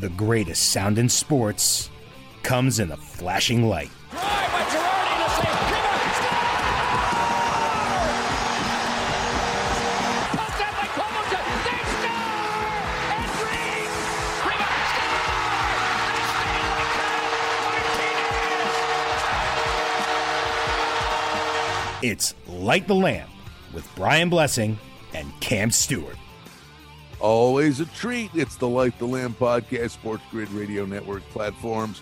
The greatest sound in sports comes in a flashing light. It's Light the Lamp with Brian Blessing and Cam Stewart. Always a treat. It's the Light the Lamp podcast, Sports Grid Radio Network platforms,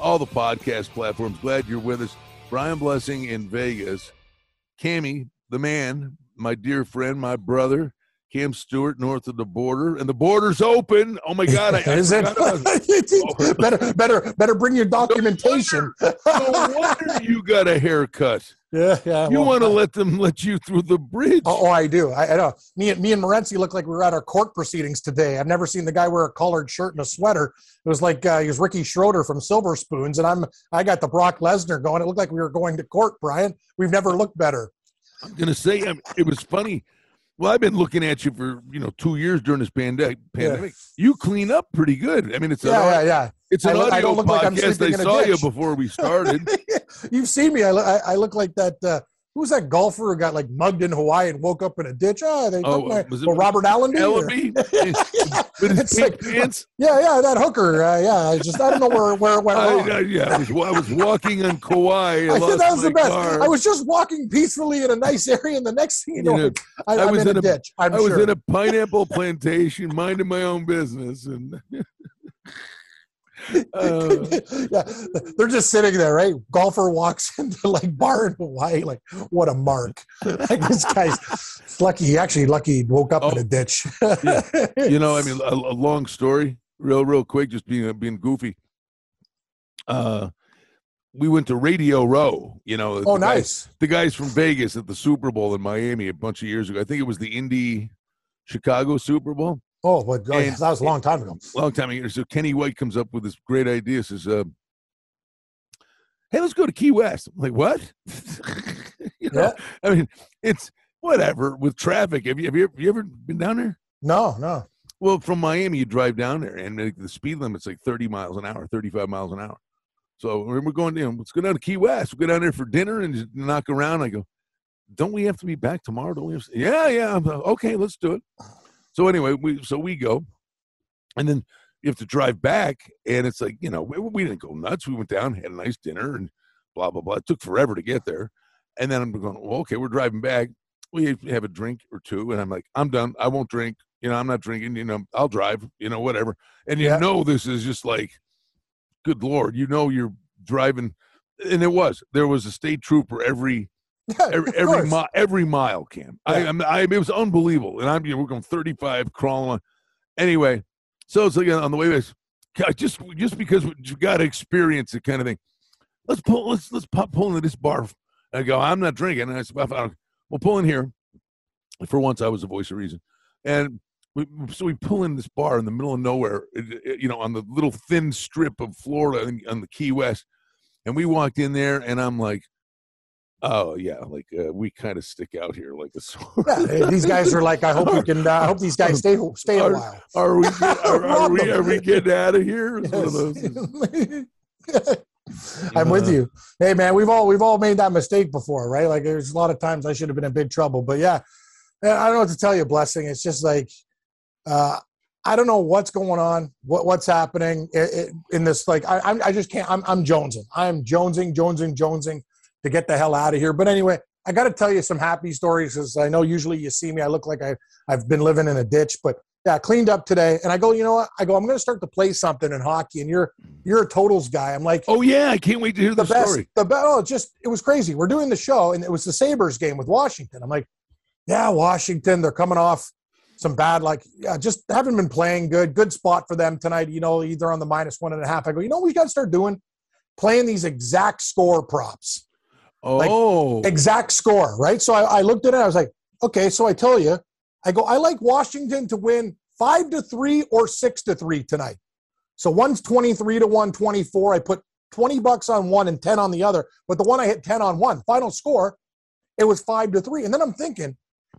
all the podcast platforms. Glad you're with us. Brian Blessing in Vegas. Cammy, the man, my dear friend, my brother, Cam Stewart, north of the border, and the border's open. Oh my God! I, I Is it? it. better, better, better bring your documentation. No wonder you got a haircut. yeah, yeah. You well, want to let them let you through the bridge? Oh, oh, I do. I, I know. Me and me and Morency look like we were at our court proceedings today. I've never seen the guy wear a collared shirt and a sweater. It was like uh, he was Ricky Schroder from Silver Spoons, and I'm I got the Brock Lesnar going. It looked like we were going to court, Brian. We've never looked better. I'm gonna say I mean, it was funny. Well, I've been looking at you for you know two years during this pandemic. Pandemic, you clean up pretty good. I mean, it's Yeah, yeah, yeah. it's an I look- I don't look like I'm podcast. sleeping I in a saw you before we started. You've seen me. I, look- I, I look like that. Uh, who was that golfer who got like mugged in Hawaii and woke up in a ditch? Oh, they Oh, my, was it Robert Allen. Allenby with his like- pants. Yeah, yeah, that hooker. Uh, yeah, I just I don't know where where it went I, wrong. I, yeah, I was, I was walking on Kauai. I, that was the best. car. I was just walking peacefully in a nice area, and the next thing you know, You know, I, I was in, in a, a- ditch. I'm I was sure. in a pineapple plantation, minding my own business, and uh, yeah, they're just sitting there, right? Golfer walks into like bar in Hawaii, like what a mark! like this guy's lucky. He actually lucky he woke up in Oh, a ditch. you know, I mean, a, a long story, real, real quick, just being being goofy. Uh, we went to Radio Row. You know, oh, the guys- nice. the guys from Vegas at the Super Bowl in Miami a bunch of years ago. I think it was the Indy Chicago Super Bowl. Oh, but oh, And- that was a long time ago. long time ago. So Kenny White comes up with this great idea. Says, uh, "Hey, let's go to Key West." I'm like, "What?" you know, I mean, it's whatever with traffic. Have you have you, have you ever been down there? No, no. Well, from Miami, you drive down there, and the the speed limit's like 30 miles an hour, 35 miles an hour. So we're going, you know, let's go down to Key West. We'll go down there for dinner and just knock around. I go, don't we have to be back tomorrow? Don't we have to? Yeah, yeah. Okay, let's do it. So anyway, we so we go, and then you have to drive back, and it's like you know we, we didn't go nuts. We went down, had a nice dinner, and blah blah blah. It took forever to get there, and then I'm going, well, okay, we're driving back. We have a drink or two, and I'm like, I'm done. I won't drink. You know, I'm not drinking. You know, I'll drive. You know, whatever. And you Yeah. know, this is just like, good lord. You know, you're driving, and it was. There was a state trooper every Yeah, every of every, mi- every mile, Cam. I, Yeah. I'm, I, it was unbelievable, and I'm you know, we're going 35 crawling on. Anyway, so it's like on the way back, just just because you got to experience it, kind of thing. Let's pull. Let's let's pop, pull into this bar. I go. I'm not drinking. And I said, "Well, we'll pull in here. For once, I was the voice of reason, and we, so we pull in this bar in the middle of nowhere, you know, on the little thin strip of Florida on the Key West, and we walked in there, and I'm like, oh yeah, like uh, we kind of stick out here like a sore. Yeah, these guys are like, I hope we can. Uh, I hope these guys stay stay a Are- while. Are we? Are, are we? Are we getting out of here? It's one of those- I'm with you. Hey man, we've all we've all made that mistake before, right? Like there's a lot of times I should have been in big trouble. But yeah, I don't know what to tell you, blessing. It's just like uh I don't know what's going on, what what's happening i- i- in this. Like I I'm, I just can't. I'm I'm jonesing. I'm jonesing, jonesing, jonesing to get the hell out of here. But anyway, I got to tell you some happy stories because I know usually you see me, I look like I I've been living in a ditch, but yeah, cleaned up today. And I go, you know what? I go, I'm going to start to play something in hockey, and you're you're a totals guy. I'm like, Oh yeah, I can't wait to hear the, the best. story. The best. Oh, it just it was crazy. We're doing the show, and it was the Sabres game with Washington. I'm like, yeah, Washington. They're coming off some bad, like, yeah, just haven't been playing good. Good spot for them tonight. You know, either on the minus one and a half. I go, you know, what we got to start doing playing these exact score props, Oh, exact score, right? So I, I looked at it. I was like, okay. So I tell you, I go, I like Washington to win five to three or six to three tonight. So one's 23 to 124. I put 20 bucks on one and 10 on the other. But the one I hit 10 on one, final score, it was five to three. And then I'm thinking,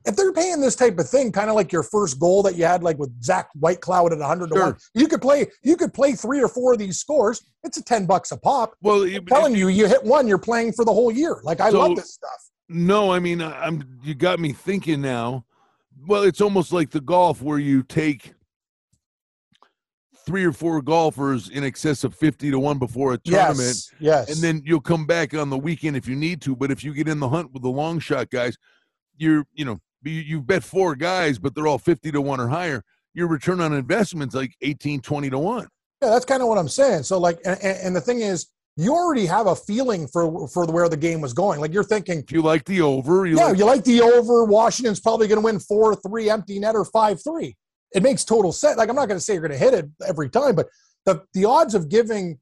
if they're paying this type of thing, kind of like your first goal that you had, like with Zach Whitecloud at 100 to 1, you could play you could play three or four of these scores. It's a 10 bucks a pop. Well, I'm telling you, you hit one, you're playing for the whole year. Like I So- love this stuff. No, I mean, I'm. You got me thinking now. Well, it's almost like the golf where you take three or four golfers in excess of fifty to one before a tournament, Yes, yes. and then you'll come back on the weekend if you need to. But if you get in the hunt with the long shot guys, you're, you know, you, you bet four guys, but they're all fifty to one or higher. Your return on investment's like 18, 20 to one. Yeah, that's kind of what I'm saying. So like, and, and the thing is, you already have a feeling for for where the game was going. Like you're thinking, you like the over, you yeah, like, you like the over. Washington's probably going to win four three empty net or five three. It makes total sense. Like I'm not going to say you're going to hit it every time, but the the odds of giving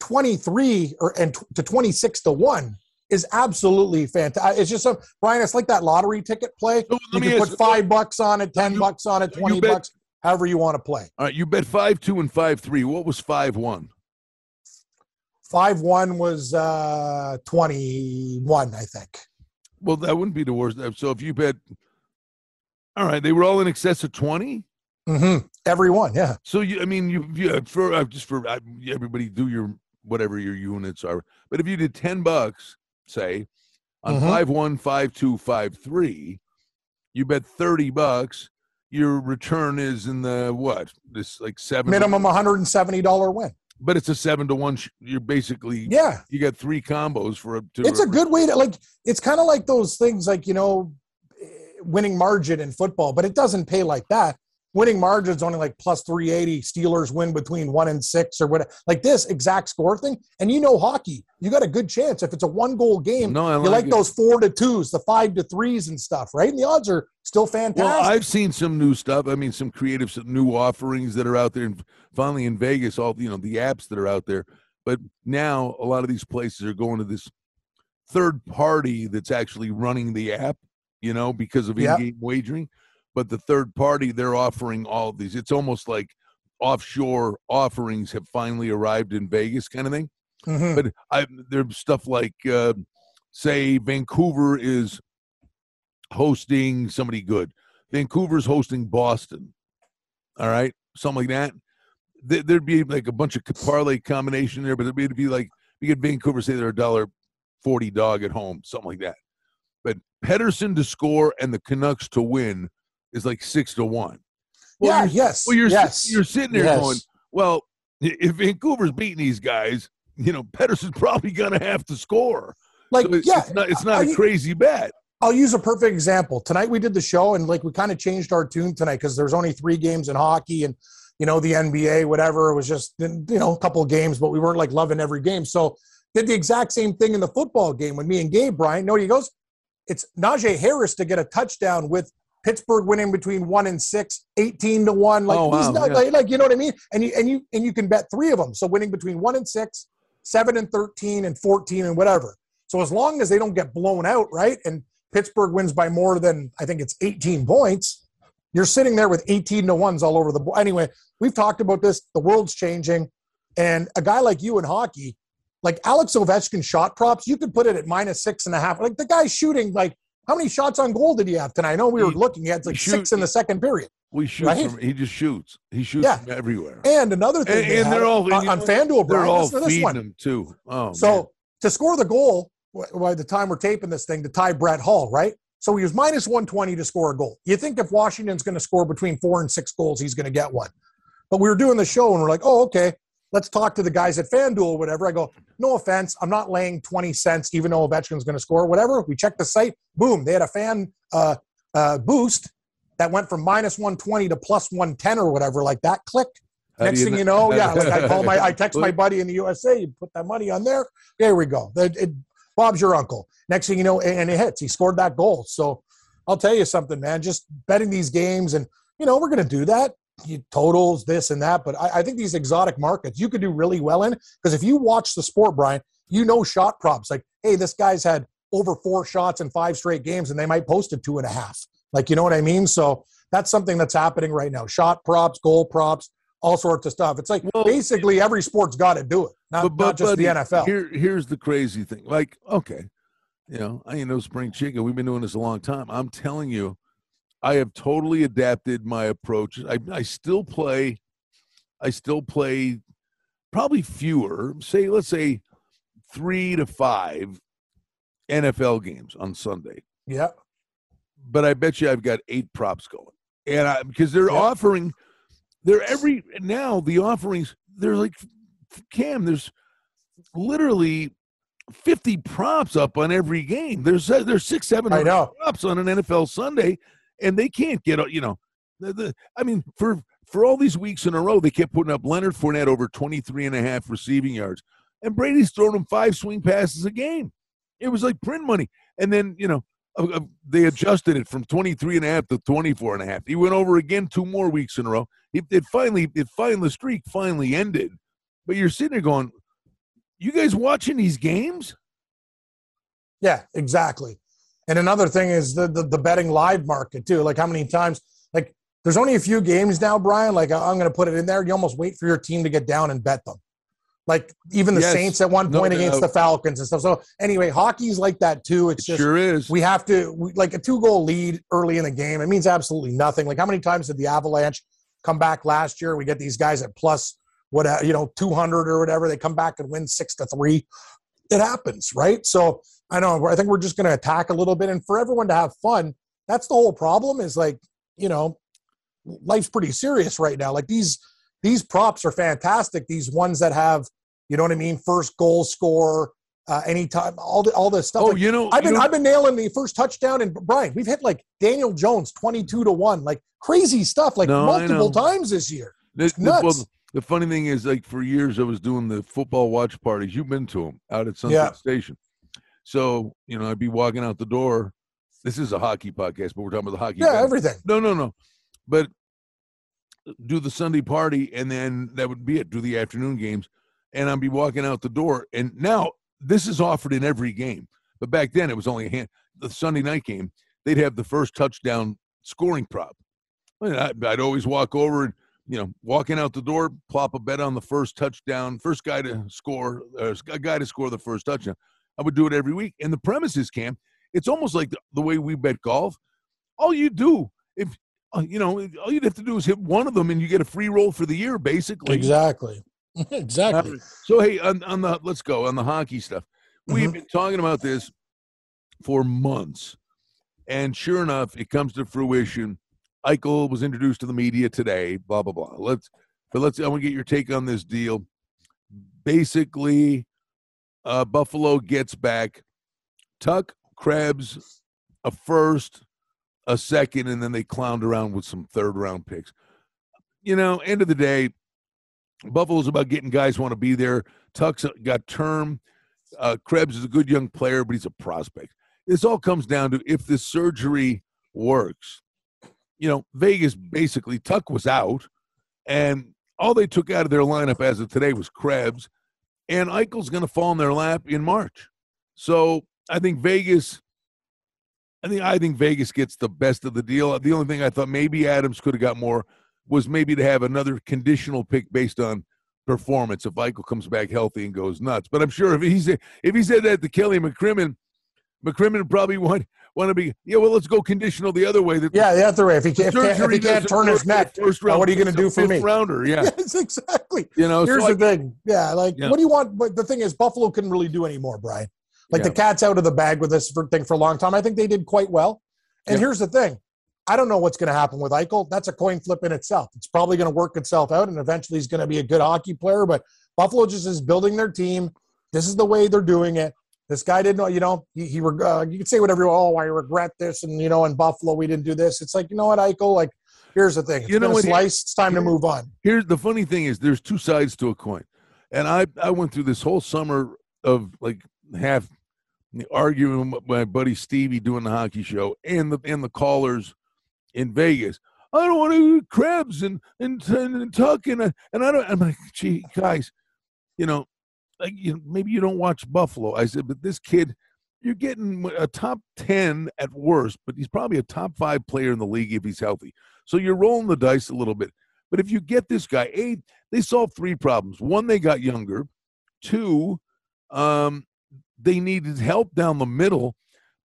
23 or and t- to 26 to one is absolutely fantastic. It's just some Brian. It's like that lottery ticket play. So You me can put five bucks on it, ten You- bucks on it, twenty bet- bucks, however you want to play. All right, you bet five two and five three. What was five one? Five one was uh, twenty one, I think. Well, that wouldn't be the worst. So if you bet, all right, they were all in excess of twenty. Mm-hmm. Every one, yeah. So you, I mean, you, you for uh, just for uh, everybody do your whatever your units are. But if you did ten bucks, say on five one, five two, five three, you bet thirty bucks. Your return is in the what? This like seven Minimum one hundred and seventy dollar win. but it's a seven to one. sh- You're basically Yeah, you got three combos for a. To it's a good way to like. It's kind of like those things, like you know, eh, winning margin in football, but it doesn't pay like that. Winning margin's only like plus three eighty. Steelers win between one and six or what, like this exact score thing. And you know, hockey, you got a good chance if it's a one goal game. No, I you like like it. those four to twos, the five to threes and stuff, right? And the odds are still fantastic. Well, I've seen some new stuff. I mean, some creative, some new offerings that are out there, and finally in Vegas, all you know, the apps that are out there. But now a lot of these places are going to this third party that's actually running the app, you know, because of in-game wagering. But the third party, they're offering all of these. It's almost like offshore offerings have finally arrived in Vegas, kind of thing Mhm. but I there's stuff like uh, say Vancouver is hosting somebody good. Vancouver's hosting Boston. All right, something like that. There- There'd be like a bunch of parlay combination there, but it'd be, it'd be like you get Vancouver say they're a dollar forty dog at home, something like that. But Pettersson to score and the Canucks to win is like six to one. Well, yeah, you're- yes, Well, you're yes. you're sitting there Yes. going, well, if Vancouver's beating these guys, you know, Pettersson's probably going to have to score. like, So it's, yeah, it's not, it's not Are a crazy bet. I'll use a perfect example. Tonight we did the show and like we kind of changed our tune tonight because there's only three games in hockey and you know the NBA, whatever. It was just you know a couple of games, but we weren't like loving every game. So did the exact same thing in the football game when me and Gabe Bryant. No, he goes, it's Najee Harris to get a touchdown with Pittsburgh winning between one and six, 18 to one. Like, Oh, wow, not- yeah. like, like, you know what I mean? And you and you and you can bet three of them. So winning between one and six, seven and 13 and 14 and whatever. So as long as they don't get blown out, right? And Pittsburgh wins by more than I think it's 18 points. You're sitting there with 18 to ones all over the board. Anyway, we've talked about this. The world's changing, and a guy like you in hockey, like Alex Ovechkin shot props, you could put it at minus six and a half. Like the guy's shooting like how many shots on goal did he have tonight? I know we were looking. He had like he shoot- six in the second period. We shoot Right? from, he just shoots. He shoots Yeah. from everywhere. And another thing, And, they and they're all on, you on FanDuel, They're Brian. all feeding one. him too. Oh, So man. to score the goal, by the time we're taping this thing, to tie Brett Hull, right? So he was minus 120 to score a goal. You think if Washington's going to score between four and six goals, he's going to get one. But we were doing the show and we're like, oh, okay, let's talk to the guys at FanDuel or whatever. I go, no offense, I'm not laying 20 cents, even though Ovechkin's going to score, whatever. We checked the site, boom, they had a fan uh, uh, boost that went from minus 120 to plus 110 or whatever, like that. Click. How Next thing kn- you know, yeah, like I call my, I text my buddy in the USA, you put that money on there. There we go. It, it, Bob's your uncle. Next thing you know, and, and it hits. He scored that goal. So I'll tell you something, man. Just betting these games, and you know, we're going to do that. Totals, this and that. But I, I think these exotic markets you could do really well in because if you watch the sport, Brian, you know shot props. Like, hey, this guy's had over four shots in five straight games, and they might post a two and a half. Like, you know what I mean? So that's something that's happening right now. Shot props, goal props, all sorts of stuff. It's like Well, basically every sport's got to do it, not, not just the NFL. Here, here's the crazy thing. Like, okay, you know, I ain't no spring chicken. We've been doing this a long time. I'm telling you, I have totally adapted my approach. I, I still play, I still play probably fewer, say, let's say three to five NFL games on Sunday. Yeah. But I bet you I've got eight props going. And I, because they're Yeah. offering, they're every, now the offerings, they're like, Cam, there's literally 50 props up on every game. There's, there's six, seven I know. props on an NFL Sunday, and they can't get, you know, the, the, I mean, for for all these weeks in a row, they kept putting up Leonard Fournette over 23 and a half receiving yards, and Brady's throwing him five swing passes a game. It was like print money. And then, you know, they adjusted it from 23 and a half to 24 and a half. He went over again two more weeks in a row. It, it finally, it finally, the streak finally ended. But you're sitting there going, you guys watching these games? Yeah, exactly. And another thing is the, the the betting live market too. Like how many times like there's only a few games now, Brian. Like I'm going to put it in there. You almost wait for your team to get down and bet them. Like even the Yes, Saints at one no point against doubt. the Falcons and stuff. So anyway, hockey's like that too. It's It just sure is. we have to we, like a two goal lead early in the game. It means absolutely nothing. Like how many times did the Avalanche come back last year? We get these guys at plus what uh, you know 200 or whatever. They come back and win six to three. It happens, right? So I know. I think we're just going to attack a little bit, and for everyone to have fun. That's the whole problem. Is like you know, life's pretty serious right now. Like these these props are fantastic. These ones that have you know what I mean, first goal score. Uh, anytime, all the all this stuff. oh, like, you know, I've you been know- I've been nailing the first touchdown and Brian, we've hit like Daniel Jones 22 to 1, like crazy stuff, like No, multiple times this year. The, the- nuts. well, the funny thing is, like for years, I was doing the football watch parties. You've been to them out at Sunset Yeah. Station. So you know, I'd be walking out the door. This is a hockey podcast, but we're talking about the hockey. Yeah, event. everything. No, no, no. But do the Sunday party, and then that would be it. Do the afternoon games, and I'd be walking out the door. And now this is offered in every game, but back then it was only a hand. The Sunday night game, they'd have the first touchdown scoring prop. I'd always walk over and you know, walking out the door, plop a bet on the first touchdown, first guy to score, uh, a guy to score the first touchdown. I would do it every week. And the premise is, Cam, it's almost like the, the way we bet golf. All you do, if uh, you know, all you'd have to do is hit one of them, and you get a free roll for the year, basically. Exactly. exactly. So hey, on, on the let's go on the hockey stuff. We've Mhm. been talking about this for months, and sure enough, it comes to fruition. Eichel was introduced to the media today. Blah blah blah. Let's, but let's. I want to get your take on this deal. Basically, uh, Buffalo gets back Tuck, Krebs, a first, a second, and then they clowned around with some third round picks. You know, end of the day, Buffalo's about getting guys want to be there. Tuck's got term. Uh, Krebs is a good young player, but he's a prospect. This all comes down to if this surgery works. You know, Vegas basically Tuck was out, and all they took out of their lineup as of today was Krebs, and Eichel's going to fall in their lap in March. So I think Vegas. I think I think Vegas gets the best of the deal. The only thing I thought maybe Adams could have got more was maybe to have another conditional pick based on performance if Eichel comes back healthy and goes nuts. But I'm sure if he said if he said that to Kelly McCrimmon, McCrimmon probably want want to be yeah. Well, let's go conditional the other way. That Yeah, the other way. If he can't, if, can't, if surgery he can't turn his neck, First round what are you going to do for me? Rounder, yeah. Yes, exactly. You know, Here's so the I- thing. Yeah, like Yeah. what do you want? But the thing is, Buffalo couldn't really do anymore, Brian. Like the cat's out of the bag with this thing for a long time. I think they did quite well. And Yeah. here's the thing. I don't know what's going to happen with Eichel. That's a coin flip in itself. It's probably going to work itself out, and eventually he's going to be a good hockey player. But Buffalo just is building their team. This is the way they're doing it. This guy didn't know, you know, he, he uh, you can say whatever, you oh, I regret this. And, you know, in Buffalo, we didn't do this. It's like, you know what, Eichel, like, here's the thing. It's You know been a what, here- slice. It's time to move on. here's the funny thing is there's two sides to a coin and i i went through this whole summer of like half arguing with my buddy stevie doing the hockey show and the and the callers in vegas i don't want to eat krebs and and, and tuck and, and i don't i'm like gee guys you know like you maybe you don't watch buffalo i said but this kid you're getting a top 10 at worst but he's probably a top five player in the league if he's healthy so you're rolling the dice a little bit but if you get this guy, A, they solved three problems. One, they got younger. Two, um, they needed help down the middle.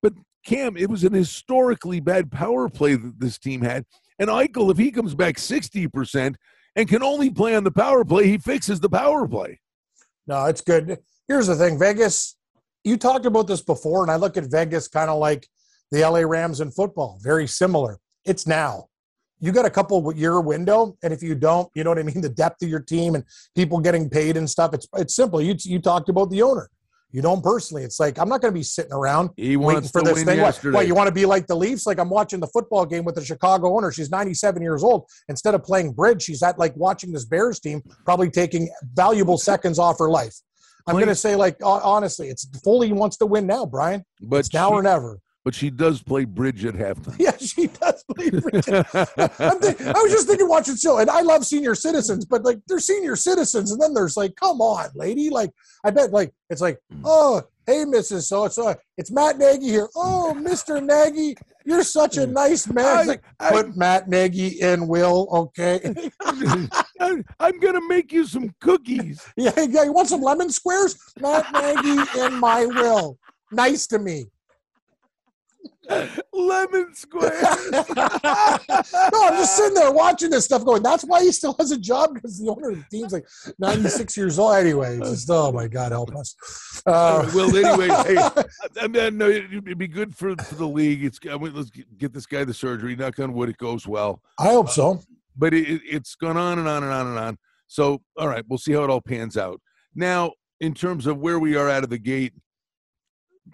But Cam, it was an historically bad power play that this team had. And Eichel, if he comes back 60% and can only play on the power play, he fixes the power play. No, it's good. Here's the thing Vegas, you talked about this before, and I look at Vegas kind of like the LA Rams in football, very similar. It's now. You got a couple year window, and if you don't, you know what I mean. The depth of your team and people getting paid and stuff. It's it's simple. You you talked about the owner. You know him personally. It's like I'm not going to be sitting around He waiting for this thing. What, yesterday. what, you want to be like the Leafs? Like I'm watching the football game with the Chicago owner. She's 97 years old. Instead of playing bridge, she's at like watching this Bears team, probably taking valuable seconds off her life. I'm going to say, like honestly, it's Foley wants to win now, Brian. but It's now she, or never. But she does play bridge at halftime. Yeah, she does play bridge. I'm think, I was just thinking watching show, and I love senior citizens, but like they're senior citizens, and then there's like, come on, lady. Like I bet, like it's like, Mm. oh, hey, Mrs. So it's uh, it's Matt Nagy here. Oh, Mister Nagy, you're such a nice man. Like, Put Matt Nagy in, Will. Okay. I'm gonna make you some cookies. yeah, yeah. You want some lemon squares? Matt Nagy in my will. Nice to me. Lemon square. no, I'm just sitting there watching this stuff going, that's why he still has a job because the owner of the team's like 96 years old anyway. Just, oh my God, help us. Uh, well, anyway, hey, I mean, no, it'd be good for, for the league. It's I mean, let's get this guy the surgery. Knock on wood, it goes well. I hope so. But it, it, it's gone on and on and on and on. So, all right, we'll see how it all pans out. Now, in terms of where we are out of the gate,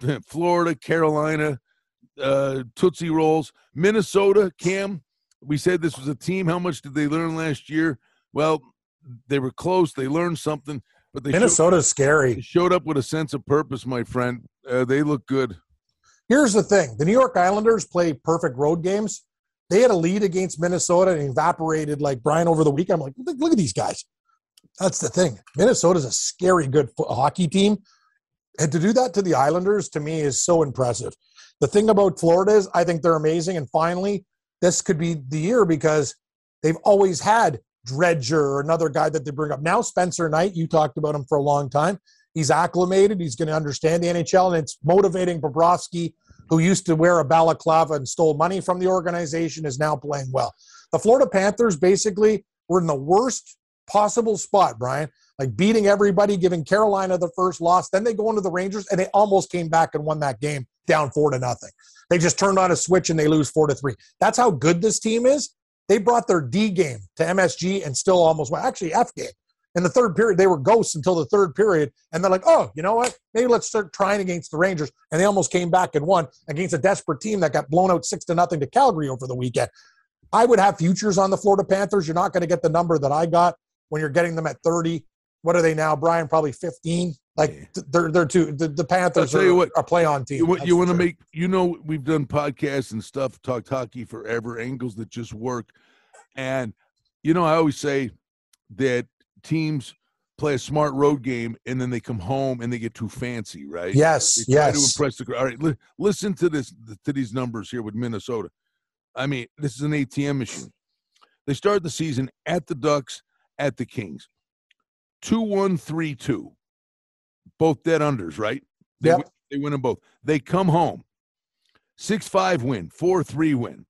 Florida, Carolina, uh, Tootsie Rolls, Minnesota, Cam. We said this was a team. How much did they learn last year? Well, they were close. They learned something, but they showed, Minnesota's they scary. showed up with a sense of purpose, my friend. Uh, they look good. Here's the thing the New York Islanders play perfect road games. They had a lead against Minnesota and evaporated like Brian over the weekend. I'm like, look, look at these guys. That's the thing. Minnesota's a scary good hockey team. And to do that to the Islanders, to me, is so impressive. The thing about Florida is I think they're amazing. And finally, this could be the year because they've always had Driedger or another guy that they bring up. Now, Spencer Knight, you talked about him for a long time. He's acclimated. He's going to understand the NHL, and it's motivating Bobrovsky, who used to wear a balaclava and stole money from the organization, is now playing well. The Florida Panthers basically were in the worst possible spot, Brian, like beating everybody, giving Carolina the first loss. Then they go into the Rangers, and they almost came back and won that game down four to nothing. They just turned on a switch and they lose four to three. That's how good this team is. They brought their D game to MSG and still almost won. Actually, F game. In the third period, they were ghosts until the third period. And they're like, oh, you know what? Maybe let's start trying against the Rangers. And they almost came back and won against a desperate team that got blown out six to nothing to Calgary over the weekend. I would have futures on the Florida Panthers. You're not going to get the number that I got when you're getting them at 30. What are they now, Brian? Probably 15. Like th- they're they're two. The, the Panthers are what, a play on team. You, want you want to make you know we've done podcasts and stuff, talked hockey forever, angles that just work, and you know I always say that teams play a smart road game and then they come home and they get too fancy, right? yes, They try to impress the crowd. All right, li- listen to this to these numbers here with Minnesota. I mean, this is an ATM machine. They start the season at the Ducks, at the Kings. Two one three two. Both dead unders, right? They, Yep. win, they win them both. They come home. Six five win, four three win,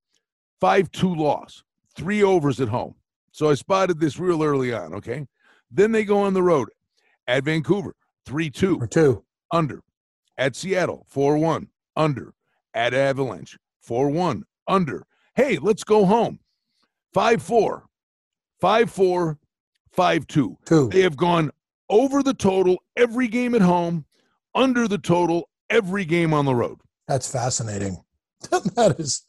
five two loss, three overs at home. So I spotted this real early on. Okay, then they go on the road at Vancouver, three two Or two. under. At Seattle, 4 1, under. At Avalanche, 4 1, under. Hey, let's go home. 5 4, 5 4, 5 2. Two. They have gone over the total every game at home, under the total every game on the road. That's fascinating. that is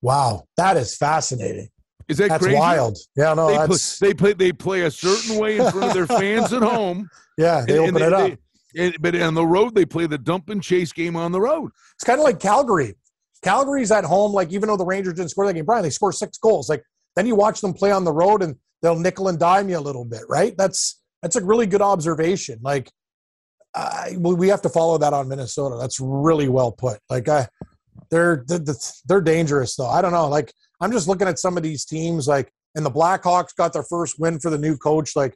wow. That is fascinating. Is that crazy? That's crazy? wild. Yeah, no, They play, they play they play a certain way in front of their fans at home. yeah, they and- and open it up. they- and- but on the road, they play the dump and chase game on the road. It's kind of like Calgary. Calgary's at home, like even though the Rangers didn't score that game, Brian, they score six goals. Like then you watch them play on the road and they'll nickel and dime you a little bit, right? That's that's a really good observation. Like I, we we have to follow that on Minnesota. That's really well put. Like I, they're they're, dangerous though. I don't know. Like I'm just looking at some of these teams. Like and the Blackhawks got their first win for the new coach. Like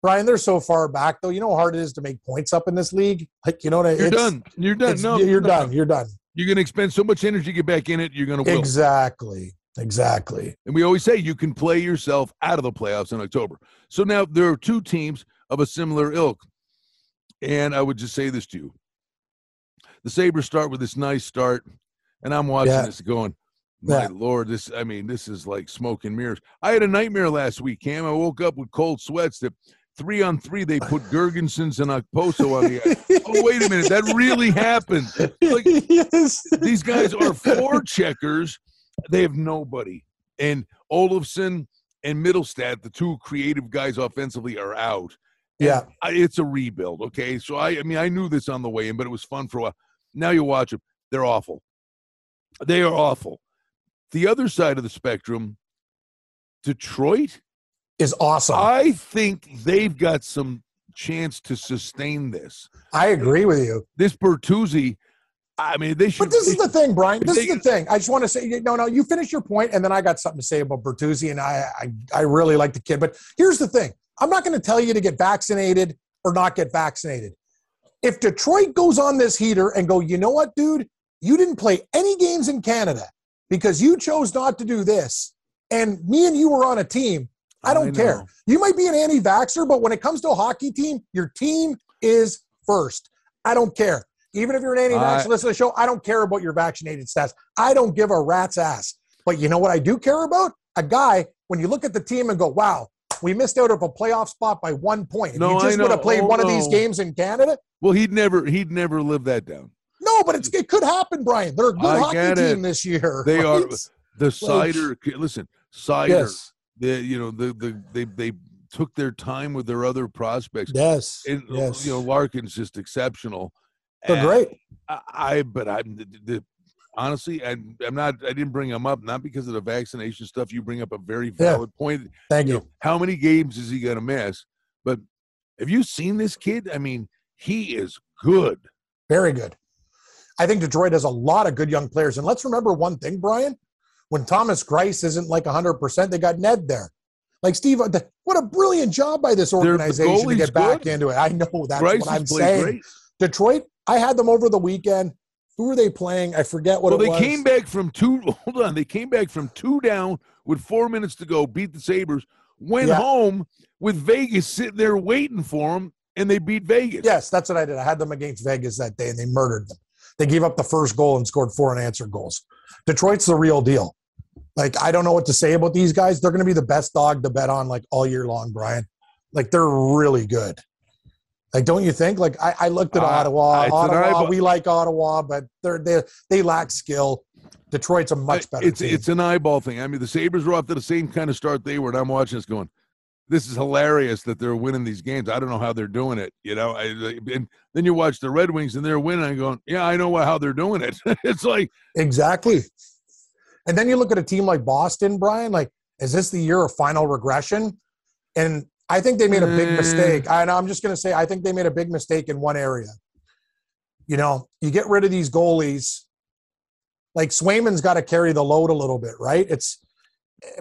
Brian, they're so far back though. You know how hard it is to make points up in this league. Like you know what I You're it's- done. You're done. No, you're no, done. You're done. You're going to expend so much energy to get back in it. You're going to will. Exactly. Exactly. And we always say you can play yourself out of the playoffs in October. So now there are two teams of a similar ilk. And I would just say this to you. The Sabres start with this nice start. And I'm watching Yeah. this going, my Yeah. Lord, this, I mean, this is like smoke and mirrors. I had a nightmare last week, Cam. I woke up with cold sweats that three on three, they put Girgensons and Okposo on the ice. Oh, wait a minute. That really happened. Like, yes. these guys are four checkers. They have nobody. And Olofsson and Mittelstadt, the two creative guys offensively, are out. And Yeah. I, it's a rebuild. Okay, so I, I mean, I knew this on the way in, but it was fun for a while. Now you watch them; they're awful. They are awful. The other side of the spectrum, Detroit. Is awesome. I think they've got some chance to sustain this. I agree with you. This Bertuzzi, I mean, they should. But this is the thing, Brian. This they- is the thing. I just want to say, no, no, you finish your point, and then I got something to say about Bertuzzi, and I, I, I really like the kid. But here's the thing: I'm not going to tell you to get vaccinated or not get vaccinated. If Detroit goes on this heater and go, you know what, dude, you didn't play any games in Canada because you chose not to do this, and me and you were on a team. I don't know. care. You might be an anti-vaxxer, but when it comes to a hockey team, your team is first. I don't care. Even if you're an anti-vaxxer, I- listen to the show. I don't care about your vaccinated stats. I don't give a rat's ass. But you know what I do care about? A guy, when you look at the team and go, wow, we missed out of a playoff spot by one point. If No, you just would have played Oh, one of these oh. games in Canada. Well, he'd never he'd never live that down. No, but it's, it could happen, Brian. They're a good I hockey team this year. They are- The Seider, listen, Seider. Yes. The you know the the they they took their time with their other prospects. Yes. And yes. you know Larkin's just exceptional. They're And great. I, I but I'm the, the, honestly I'm, I'm not I didn't bring him up not because of the vaccination stuff. You bring up a very Yeah. valid point. Thank You you. know, how many games is he going to miss? But have you seen this kid? I mean, he is good. Very good. I think Detroit has a lot of good young players. And let's remember one thing, Brian. When Thomas Greiss isn't like 100%, they got Ned there. Like Steve, what a brilliant job by this organization to get back good. into it. I know that's Bryce what I'm saying. great. Detroit, I had them over the weekend. Who were they playing? I forget what Well, they was. came back from two. Hold on, they came back from two down with four minutes to go. Beat the Sabres. Went Yeah. home with Vegas sitting there waiting for them, and they beat Vegas. Yes, that's what I did. I had them against Vegas that day, and they murdered them. They gave up the first goal and scored four unanswered goals. Detroit's the real deal. Like I don't know what to say about these guys. They're going to be the best dog to bet on like all year long, Brian. Like they're really good. Like don't you think? Like I, I looked at Uh, Ottawa. Ottawa, we like Ottawa, but they're they they lack skill. Detroit's a much better it's team. it's an eyeball thing. I mean, the Sabres were off to the same kind of start they were, and I'm watching this going, "This is hilarious that they're winning these games." I don't know how they're doing it, you know. I, and then you watch the Red Wings and they're winning, and going, "Yeah, I know how they're doing it." it's like Exactly. And then you look at a team like Boston, Brian, like, is this the year of final regression? And I think they made a big Mm. mistake. I, I'm just going to say, I think they made a big mistake in one area. You know, you get rid of these goalies. Like Swayman's got to carry the load a little bit, right? It's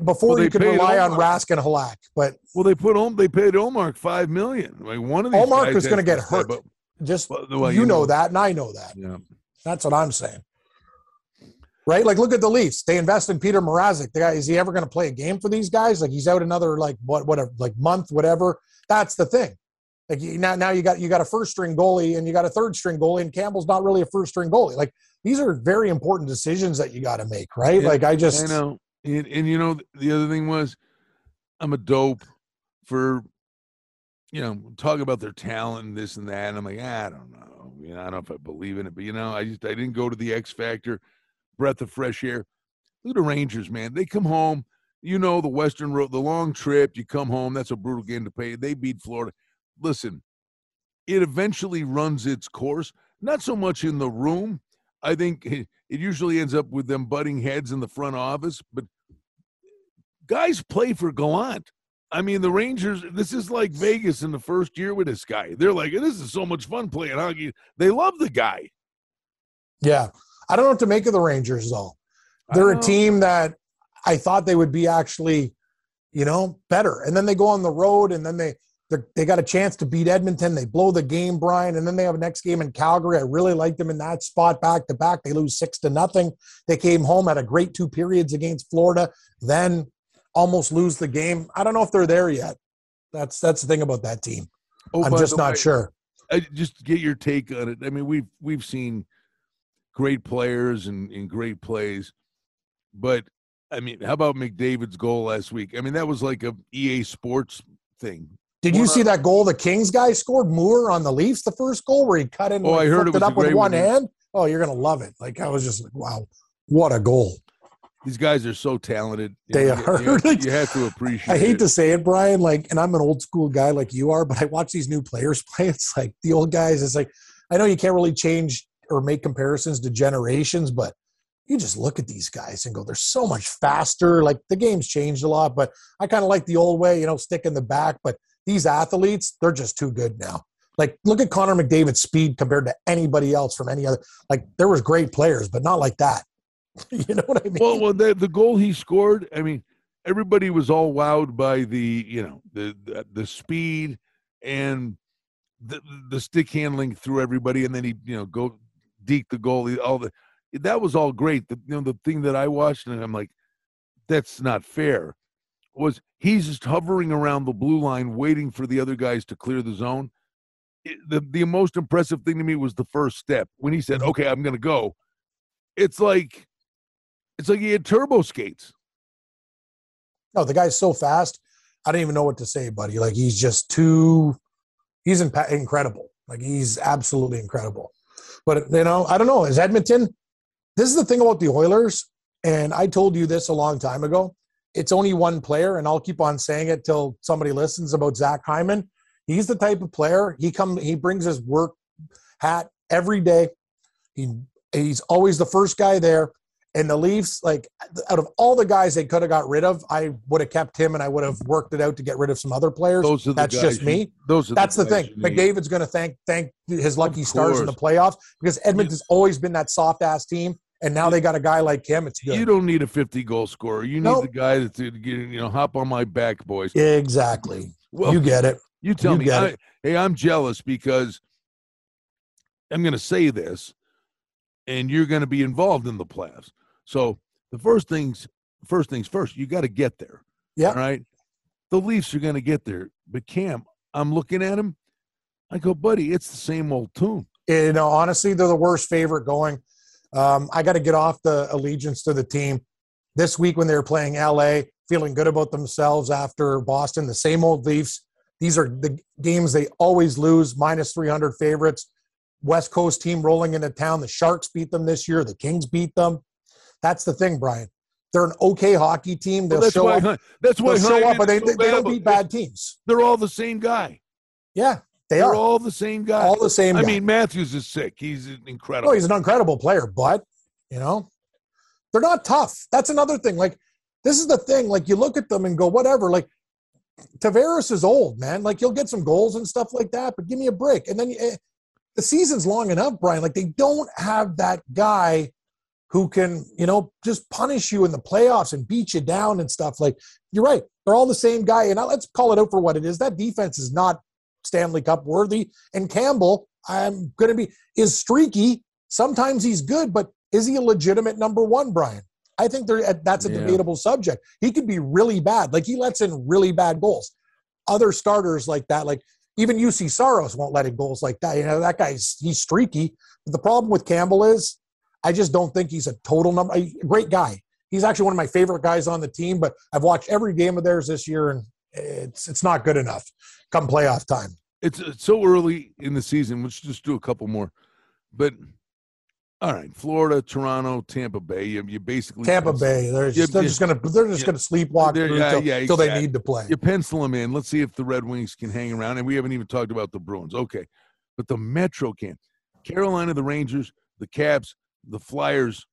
before Well, you could rely on Rask and Halak, but Well, they put they paid Ullmark five million. Like one of these Ullmark guys was gonna get hurt. just Well, well, you, know, that, and I know that. Yeah. That's what I'm saying. Right? Like, look at the Leafs. They invest in Peter Mrazek. The guy is he ever going to play a game for these guys? Like, he's out another like what, whatever, like month, whatever. That's the thing. Like you, now, now you got you got a first string goalie and you got a third string goalie, and Campbell's not really a first string goalie. Like these are very important decisions that you got to make, right? Yeah, like I just, I know. And, and you know, the other thing was, I'm a dope for, you know, talk about their talent and this and that. And I'm like, "Ah, I don't know. You know, I don't know if I believe in it, but you know, I just I didn't go to the X Factor, breath of fresh air. Look at the Rangers, man. They come home. You know, the Western Road, the long trip. You come home. That's a brutal game to pay. They beat Florida. Listen, it eventually runs its course. Not so much in the room. I think it usually ends up with them butting heads in the front office, but guys play for Gallant. I mean, the Rangers, this is like Vegas in the first year with this guy. They're like, this is so much fun playing hockey. They love the guy. yeah, I don't know what to make of the Rangers though. They're a oh. team that I thought they would be actually, you know, better. And then they go on the road and then they they got a chance to beat Edmonton. They blow the game, Brian, and then they have a next game in Calgary. I really like them in that spot back to back. They lose six to nothing. They came home had a great two periods against Florida, then almost lose the game. I don't know if they're there yet. That's that's the thing about that team. Oh, I'm just not way, sure. I, just get your take on it. I mean, we've we've seen great players and, and great plays, but I mean, how about McDavid's goal last week? I mean, that was like a EA Sports thing. Did you see of- that goal the Kings guy scored, Moore on the Leafs, the first goal where he cut in, Oh, like, I heard it was it up with one hand. Oh, you're gonna love it. Like I was just like, wow, what a goal. These guys are so talented. You They know, are. You, you, have, you have to appreciate. I hate it. to say it, Brian. Like, and I'm an old school guy like you are, but I watch these new players play. It's like the old guys. It's like I know you can't really change or make comparisons to generations, but you just look at these guys and go, they're so much faster. Like the game's changed a lot, but I kind of like the old way, you know, stick in the back. But these athletes, they're just too good now. Like, look at Connor McDavid's speed compared to anybody else from any other. Like, there was great players, but not like that. you know what I mean? Well, well, the, the goal he scored. I mean, everybody was all wowed by the you know the the, the speed and the the stick handling through everybody, and then he you know go deke the goalie, All the that was all great. The you know the thing that I watched and I'm like, that's not fair. Was he's just hovering around the blue line, waiting for the other guys to clear the zone. It- the the most impressive thing to me was the first step when he said, "Okay, I'm going to go." It's like it's like he had turbo skates. No, the guy's so fast. I don't even know what to say, buddy. Like he's just too. He's incredible. Like he's absolutely incredible. But you know, I don't know. Is Edmonton? This is the thing about the Oilers, and I told you this a long time ago. It's only one player, and I'll keep on saying it till somebody listens about Zach Hyman. He's the type of player. He come. He brings his work hat every day. He he's always the first guy there. And the Leafs, like out of all the guys they could have got rid of, I would have kept him and I would have worked it out to get rid of some other players. Those are the That's guys just you- me. those are That's the guys thing. you. McDavid's going to thank thank his lucky stars in the playoffs because Edmonton's always been that soft ass team, and now they got a guy like him. It's good. You don't need a 50 goal scorer. You need Nope. the guy that's to you know hop on my back, boys. exactly. Well, you get it. You tell You me. I, hey, I'm jealous because I'm going to say this, and you're going to be involved in the playoffs. So the first things, first things first, you got to get there. Yeah. All right. The Leafs are going to get there, but Cam, I'm looking at him. I go, buddy, it's the same old tune. You know, honestly, they're the worst favorite going. Um, I got to get off the allegiance to the team this week when they were playing LA, feeling good about themselves after Boston. The same old Leafs. These are the games they always lose, minus 300 favorites. West Coast team rolling into town. The Sharks beat them this year. The Kings beat them. That's the thing, Brian. They're an okay hockey team. They'll Well, show why. up. That's why show up, but they, so they, don't beat bad teams. They're all the same guy. Yeah, they They're are all the same guy. all the same. I guy. mean, Matthews is sick. He's incredible. Oh, he's an incredible player, but you know, they're not tough. That's another thing. Like, this is the thing. Like, you look at them and go, whatever. Like, Tavares is old, man. Like, he'll get some goals and stuff like that, but give me a break. And then eh, the season's long enough, Brian. Like, they don't have that guy who can, you know, just punish you in the playoffs and beat you down and stuff. Like, you're right. They're all the same guy. And now let's call it out for what it is. That defense is not Stanley Cup worthy. And Campbell, I'm going to be, is streaky. Sometimes he's good, but is he a legitimate number one, Brian? I think there, that's a Yeah. debatable subject. He could be really bad. Like he lets in really bad goals. Other starters like that, like even Juuse Saros won't let in goals like that. You know, that guy's, he's streaky. But the problem with Campbell is I just don't think he's a total number. A great guy. He's actually one of my favorite guys on the team, but I've watched every game of theirs this year and it's, it's not good enough come playoff time. it's, it's so early in the season. Let's just do a couple more. But all right, Florida, Toronto, Tampa Bay. You, you basically Tampa pencil- Bay, they're just, they're just gonna they're just Yeah. gonna sleepwalk They're- through yeah, till, yeah, till they need to play. You pencil them in. Let's see if the Red Wings can hang around. And we haven't even talked about the Bruins. Okay, but the Metro can. Carolina, the Rangers, the Caps, the Flyers.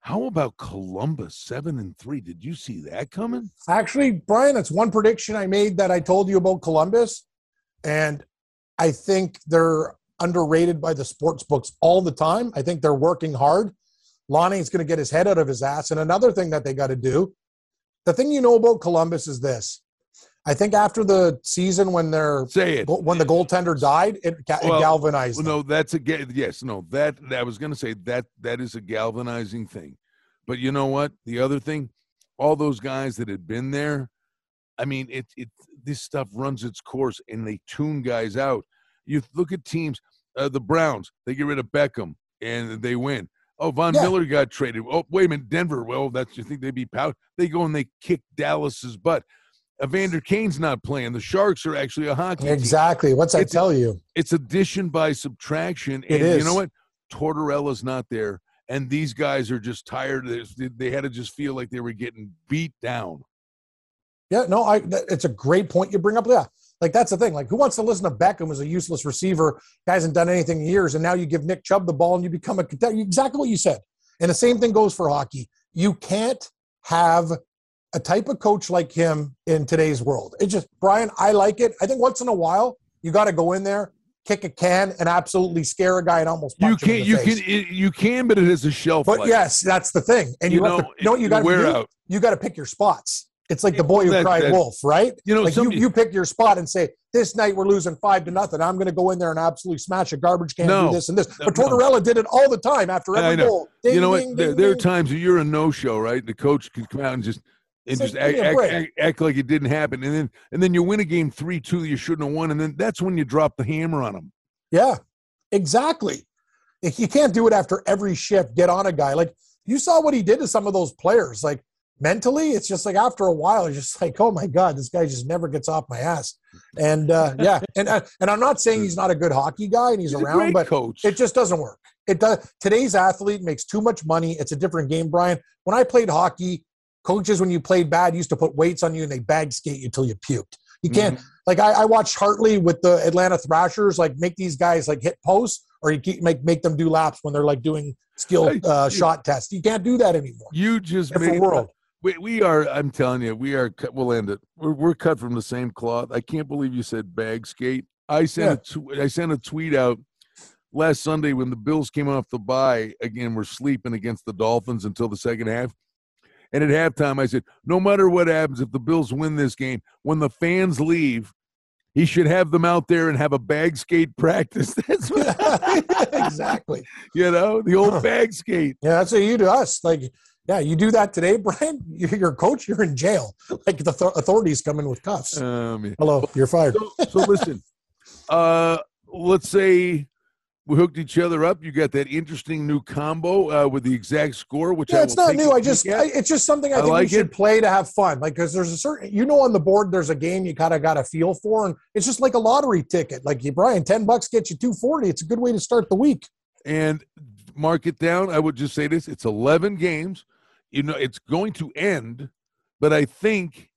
How about Columbus, seven and three? Did you see that coming? Actually, Brian, that's one prediction I made that I told you about Columbus, and I think they're underrated by the sports books all the time. I think they're working hard. Lonnie's going to get his head out of his ass. And another thing that they got to do, the thing you know about Columbus is this. I think after the season when they're Say it. when the goaltender died, it, ga- it galvanized. Well, no, that's a yes, no. That I was going to say that that is a galvanizing thing. But you know what? The other thing, all those guys that had been there, I mean, it it this stuff runs its course, and they tune guys out. You look at teams, uh, the Browns, they get rid of Beckham and they win. Oh, Von Yeah. Miller got traded. Oh, wait a minute, Denver. Well, that's you think they'd be proud? They go and they kick Dallas's butt. Evander Kane's not playing. The Sharks are actually a hockey team exactly. What's that It's- tell you? it's addition by subtraction. It and you know what? Tortorella's not there. And these guys are just tired. They, they had to just feel like they were getting beat down. Yeah, no, I. It's a great point you bring up. Yeah, like that's the thing. Like, who wants to listen to Beckham as a useless receiver? Hasn't done anything in years, and now you give Nick Chubb the ball and you become a contender. Exactly what you said. And the same thing goes for hockey. You can't have a type of coach like him in today's world. It just Brian, I like it. I think once in a while you got to go in there, kick a can, and absolutely scare a guy and almost You can, you face. can, it, you can, but it is a shelf But life. yes, that's the thing. And you, You have know, to you know what you got to do. out. You got to pick your spots. It's like the boy who that- cried that- wolf, right? You know, like you, somebody- you pick your spot and say, this night we're losing five to nothing. I'm going to go in there and absolutely smash a garbage can, No. do this and this. No, But no. Tortorella did it all the time after every goal. Ding, you know ding, what? There, ding, there are times that you're a no-show, right? The coach can come out and just and just act, give me a act, act, act like it didn't happen, and then and then you win a game three two that you shouldn't have won, and then that's when you drop the hammer on them. Yeah, exactly. You can't do it after every shift. Get on a guy. Like you saw what he did to some of those players. Like mentally, it's just like after a while, it's just like, oh my god, this guy just never gets off my ass. And uh, yeah, and uh, and I'm not saying he's not a good hockey guy and he's, He's around, but coach. it just doesn't work. It does. Today's athlete makes too much money. It's a different game, Brian. When I played hockey, coaches, when you played bad, used to put weights on you and they bag skate you till you puked. You can't. Like I, I watched Hartley with the Atlanta Thrashers, like make these guys like hit posts, or you keep make make them do laps when they're like doing skill uh, you- shot tests. You can't do that anymore. You just Different made world. We, we are. I'm telling you, we are. cut- We'll end it. We're, we're cut from the same cloth. I can't believe you said bag skate. I sent a tw- I sent a tweet out last Sunday when the Bills came off the bye. Again, we're sleeping against the Dolphins until the second half. And at halftime, I said, no matter what happens, if the Bills win this game, when the fans leave, he should have them out there and have a bag skate practice. That's what exactly. you know, the old bag skate. Yeah, that's what you do us. Like, yeah, you do that today, Brian. You're your coach. You're in jail. Like the th- authorities come in with cuffs. Um, Hello, you're fired. so, so listen, uh, let's say we hooked each other up. You got that interesting new combo uh, with the exact score, which I Yeah, it's not new. I just. I, it's just something I I think like we should it. play to have fun. Like, because there's a certain, you know, on the board there's a game you kind of got a feel for, and it's just like a lottery ticket. Like, you, Brian, ten bucks gets you two forty. It's a good way to start the week. and mark it down. I would just say this: it's eleven games. You know, it's going to end, but I think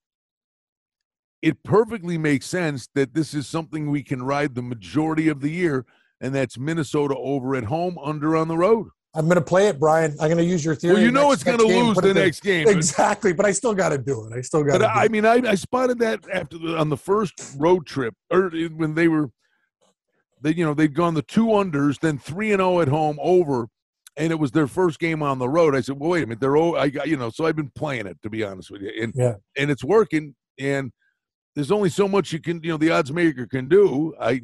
it perfectly makes sense that this is something we can ride the majority of the year, and that's Minnesota over at home, under on the road. I'm going to play it, Brian. I'm going to use your theory. Well, you know next- it's going to lose the next game. Exactly, but I still got to do it. I still got But to. I mean, I, I spotted that after the, on the first road trip, or when they were, they you know they'd gone the two unders, then three and zero at home over, and it was their first game on the road. I said, well, wait a minute, they're oh, I got you know, so I've been playing it to be honest with you, and Yeah. and it's working, and there's only so much you can you know the odds maker can do. I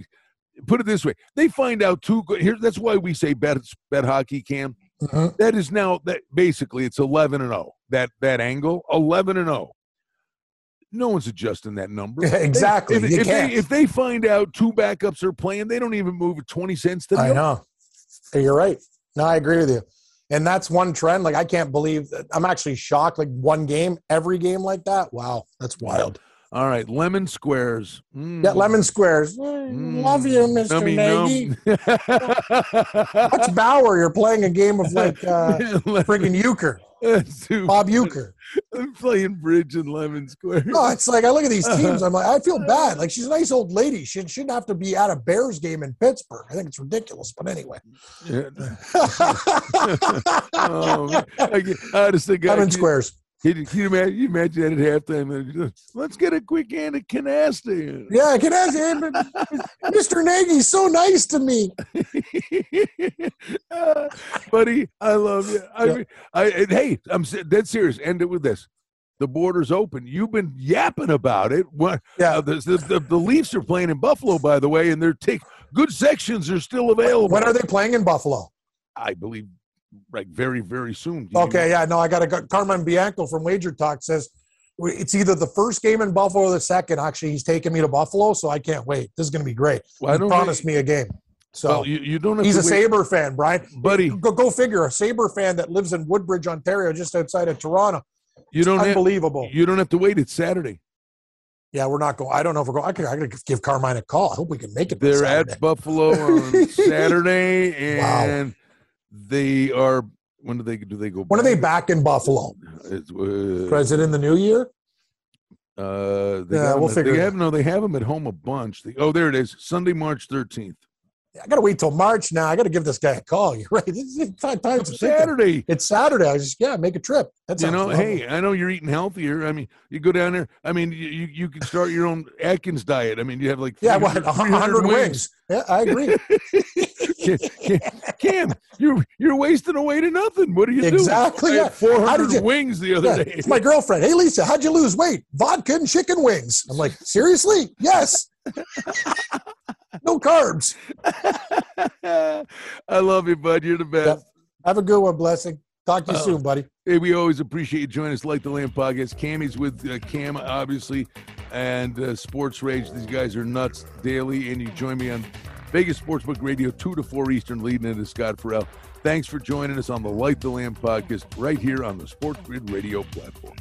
put it this way, they find out two good here. That's why we say bet bet hockey cam. Mhm. That is now that basically it's eleven and zero. That that angle eleven and zero. No one's adjusting that number. exactly. If, if they if they find out two backups are playing, they don't even move twenty cents to the I know. You're right. No, I agree with you. And that's one trend. Like I can't believe that I'm actually shocked. Like one game, every game like that. Wow, that's wild. All right, lemon squares. Mm. Yeah, lemon squares. Mm. Love you, Mr. Nummy Nagy. num. What's Bauer? You're playing a game of like uh, freaking euchre, Bob Euchre. I'm playing bridge in lemon squares. No, it's like I look at these teams. I'm like, I feel bad. Like she's a nice old lady. She shouldn't have to be at a Bears game in Pittsburgh. I think it's ridiculous. But anyway, Yeah. oh. I, I just think I lemon can- squares. Can you, you imagine, you imagine that at halftime? Let's get a quick hand of canasta. Yeah, I can ask him. Mr. Nagy's so nice to me. Uh, buddy, I love you. I Yeah. mean, I hey, I'm dead serious. End it with this. the border's open. You've been yapping about it. What? Yeah. Uh, the, the, the, the Leafs are playing in Buffalo, by the way, and they're take good sections are still available. When are they playing in Buffalo? I believe, like very, very soon. Do you Okay, know? yeah, no, I got a. Carmine Bianco from Wager Talk says it's either the first game in Buffalo or the second. Actually, he's taking me to Buffalo, so I can't wait. This is going to be great. Why he don't promised me a game. So Well, you, you don't have he's a wait- Sabre fan, Brian. buddy. Go, go figure. A Sabre fan that lives in Woodbridge, Ontario, just outside of Toronto. You don't have, Unbelievable. you don't have to wait. It's Saturday. yeah, we're not going. I don't know if we're going. I could. I could give Carmine a call. I hope we can make it. They're at Buffalo on Saturday, Wow. They are. When do they do they go? When are they back in Buffalo? It's, uh, President in the new year? Uh, they Yeah, we'll at- figure They it have no. They have them at home a bunch. They, oh, there it is. Sunday, March thirteenth. I got to wait till March now. I got to give this guy a call. You're right. It's, it's time. Saturday. It's Saturday. I just yeah, make a trip. That's You know, hey, I know you're eating healthier. I mean, you go down there. I mean, you you, can start your own Atkins diet. I mean, you have like yeah, what? hundred wings. Yeah, I agree. Cam, Cam, Cam, you're you're wasting away to nothing. What are you Exactly, doing? I yeah. had 400 How did you- wings the other Yeah, day. it's my girlfriend. Hey, Lisa, how'd you lose weight? Vodka and chicken wings. I'm like, seriously? Yes. no carbs. I love you, bud. You're the best. Yep. Have a good one, blessing. Talk to you Uh, soon, buddy. Hey, we always appreciate you joining us. Light the Lamp podcast. Cammy's with uh, Cam, obviously, and uh, Sports Rage. These guys are nuts daily, and you join me on Vegas Sportsbook Radio, 2 to 4 Eastern, leading into Scott Ferrall. Thanks for joining us on the Light the Lamp podcast right here on the Sports Grid Radio platform.